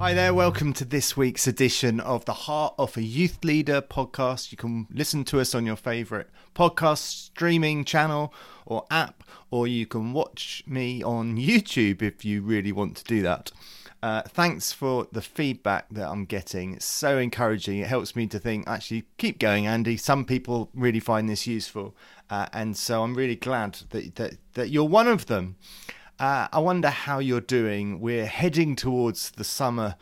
Hi there, welcome to this week's edition of the Heart of a Youth Leader podcast. You can listen to us on your favourite podcast streaming channel or app, or you can watch me on YouTube if you really want to do that. Uh, thanks for the feedback that I'm getting. It's so encouraging. It helps me to think, actually, keep going, Andy. Some people really find this useful. Uh, and so I'm really glad that, that, that you're one of them. Uh, I wonder how you're doing. We're heading towards the summer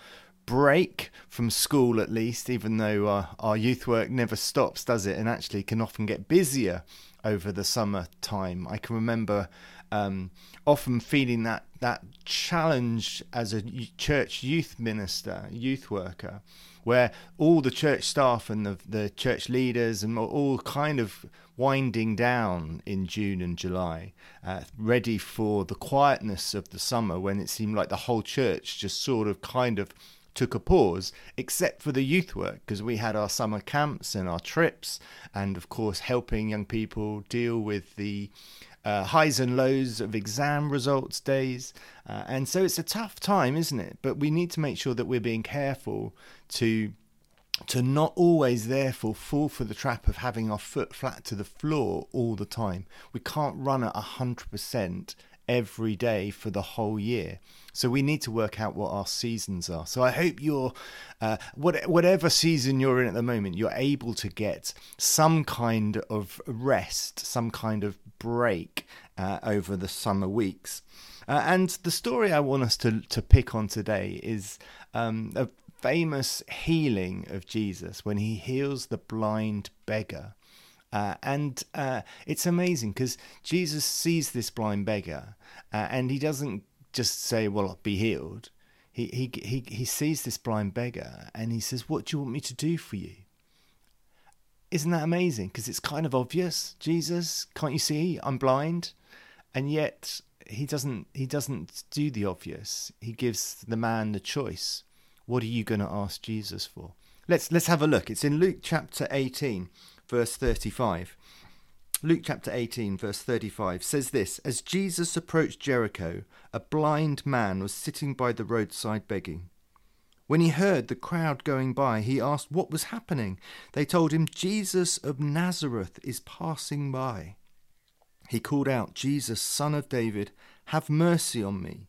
break from school, at least, even though uh, our youth work never stops, does it? And actually can often get busier over the summer time. I can remember um, often feeling that that challenge as a church youth minister, youth worker, where all the church staff and the, the church leaders and all kind of winding down in June and July, uh, ready for the quietness of the summer when it seemed like the whole church just sort of kind of took a pause, except for the youth work, because we had our summer camps and our trips, and of course, helping young people deal with the uh, highs and lows of exam results days. Uh, and so it's a tough time, isn't it? But we need to make sure that we're being careful to to not always therefore fall for the trap of having our foot flat to the floor all the time. We can't run at 100% every day for the whole year. So we need to work out what our seasons are. So I hope you're, uh, what, whatever season you're in at the moment, you're able to get some kind of rest, some kind of break uh, over the summer weeks. Uh, and the story I want us to, to pick on today is um, a famous healing of Jesus when he heals the blind beggar. Uh, and uh, it's amazing because Jesus sees this blind beggar uh, and he doesn't just say, Well, be healed. He, he, he, he sees this blind beggar and he says, What do you want me to do for you? Isn't that amazing? Because it's kind of obvious. Jesus, can't you see? I'm blind. And yet he doesn't he doesn't do the obvious. He gives the man the choice. What are you going to ask Jesus for? Let's let's have a look. It's in Luke chapter 18 verse 35. Luke chapter 18, verse 35 says this As Jesus approached Jericho, a blind man was sitting by the roadside begging. When he heard the crowd going by, he asked what was happening. They told him, Jesus of Nazareth is passing by. He called out, Jesus, son of David, have mercy on me.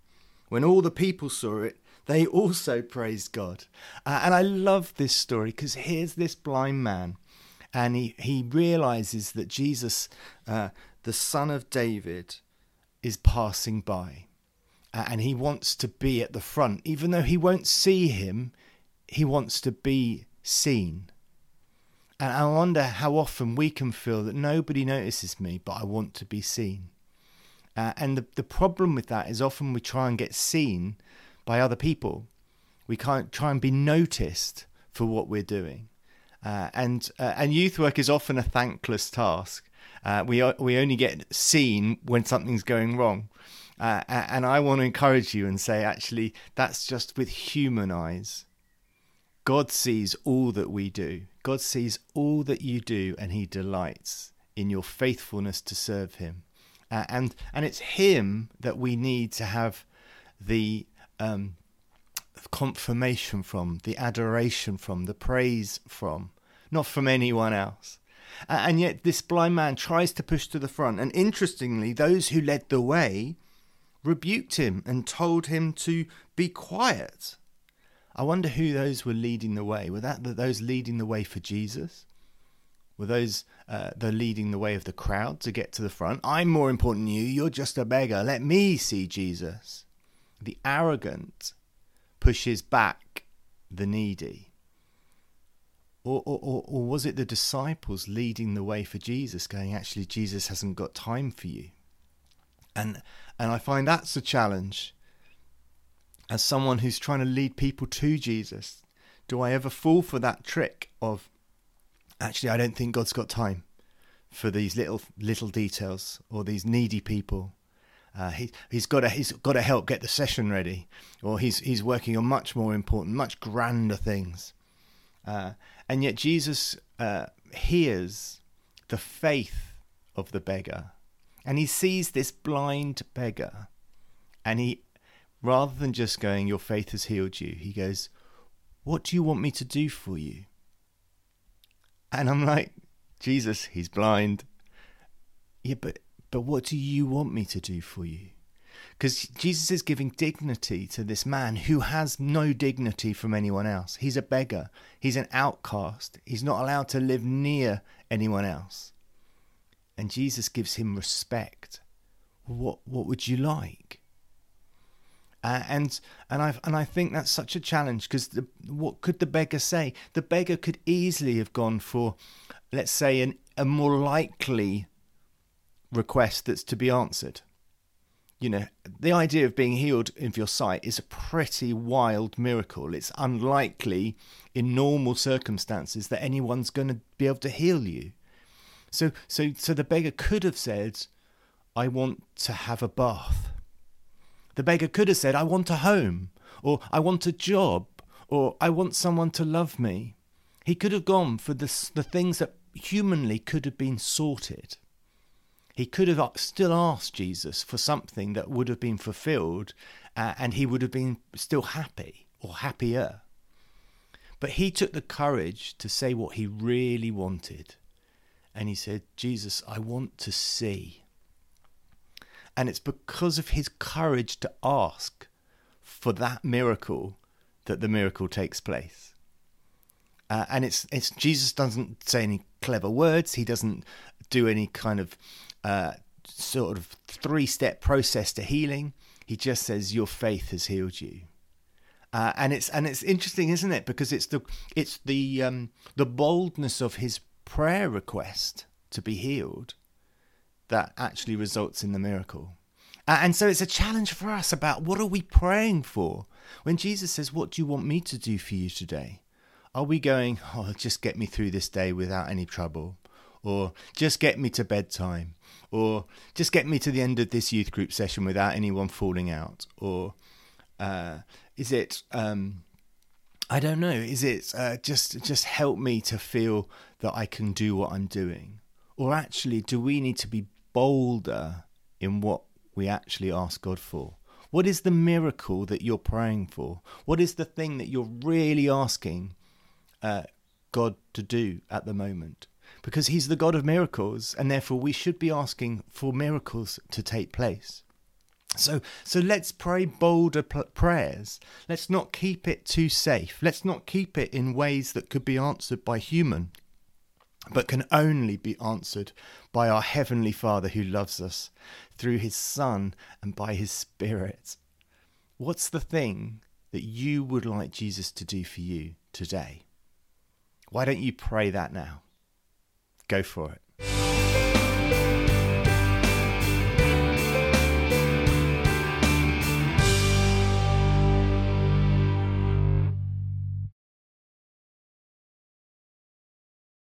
When all the people saw it, they also praised God. Uh, and I love this story because here's this blind man, and he, he realizes that Jesus, uh, the son of David, is passing by. Uh, and he wants to be at the front. Even though he won't see him, he wants to be seen. And I wonder how often we can feel that nobody notices me, but I want to be seen. Uh, and the, the problem with that is often we try and get seen by other people. We can't try and be noticed for what we're doing. Uh, and uh, and youth work is often a thankless task. Uh, we we only get seen when something's going wrong, uh, and I want to encourage you and say actually that's just with human eyes. God sees all that we do. God sees all that you do, and He delights in your faithfulness to serve Him. Uh, and and it's Him that we need to have the um, confirmation from, the adoration from, the praise from, not from anyone else. And yet, this blind man tries to push to the front. And interestingly, those who led the way rebuked him and told him to be quiet. I wonder who those were leading the way. Were that those leading the way for Jesus? Were those uh, the leading the way of the crowd to get to the front? I'm more important than you. You're just a beggar. Let me see Jesus the arrogant pushes back the needy? Or, or, or, was it the disciples leading the way for Jesus, going, actually, Jesus hasn't got time for you? And, and I find that's a challenge. as someone who's trying to lead people to Jesus, do I ever fall for that trick of actually I don't think God's got time for these little little details or these needy people. Uh, he, he's got to he's got to help get the session ready, or he's he's working on much more important, much grander things. Uh, and yet Jesus uh, hears the faith of the beggar, and he sees this blind beggar, and he, rather than just going, "Your faith has healed you," he goes, "What do you want me to do for you?" And I'm like, Jesus, he's blind. Yeah, but but what do you want me to do for you? Because Jesus is giving dignity to this man who has no dignity from anyone else. He's a beggar. He's an outcast. He's not allowed to live near anyone else. And Jesus gives him respect. What what would you like? Uh, and and I and I think that's such a challenge because what could the beggar say? The beggar could easily have gone for, let's say, an, a more likely request that's to be answered. You know, the idea of being healed of your sight is a pretty wild miracle. It's unlikely in normal circumstances that anyone's going to be able to heal you. So, so, so the beggar could have said, "I want to have a bath." The beggar could have said, "I want a home," or "I want a job," or "I want someone to love me." He could have gone for the the things that humanly could have been sorted. He could have still asked Jesus for something that would have been fulfilled uh, and he would have been still happy or happier. But he took the courage to say what he really wanted. And he said, Jesus, I want to see. And it's because of his courage to ask for that miracle that the miracle takes place. Uh, and it's it's Jesus doesn't say any clever words. He doesn't do any kind of uh, sort of three step process to healing. He just says, "Your faith has healed you." Uh, and it's and it's interesting, isn't it? Because it's the it's the um, the boldness of his prayer request to be healed that actually results in the miracle. And so it's a challenge for us about what are we praying for when Jesus says, "What do you want me to do for you today?" Are we going, "Oh, just get me through this day without any trouble," or "Just get me to bedtime," or just get me to the end of this youth group session without anyone falling out, or uh, is it? Um, I don't know. Is it uh, just just help me to feel that I can do what I'm doing, or actually, do we need to be bolder in what we actually ask God for? What is the miracle that you're praying for? What is the thing that you're really asking uh, God to do at the moment? because he's the God of miracles, and therefore we should be asking for miracles to take place. So, so let's pray bolder prayers. Let's not keep it too safe. Let's not keep it in ways that could be answered by human, but can only be answered by our Heavenly Father who loves us through His Son and by His Spirit. What's the thing that you would like Jesus to do for you today? Why don't you pray that now? Go for it.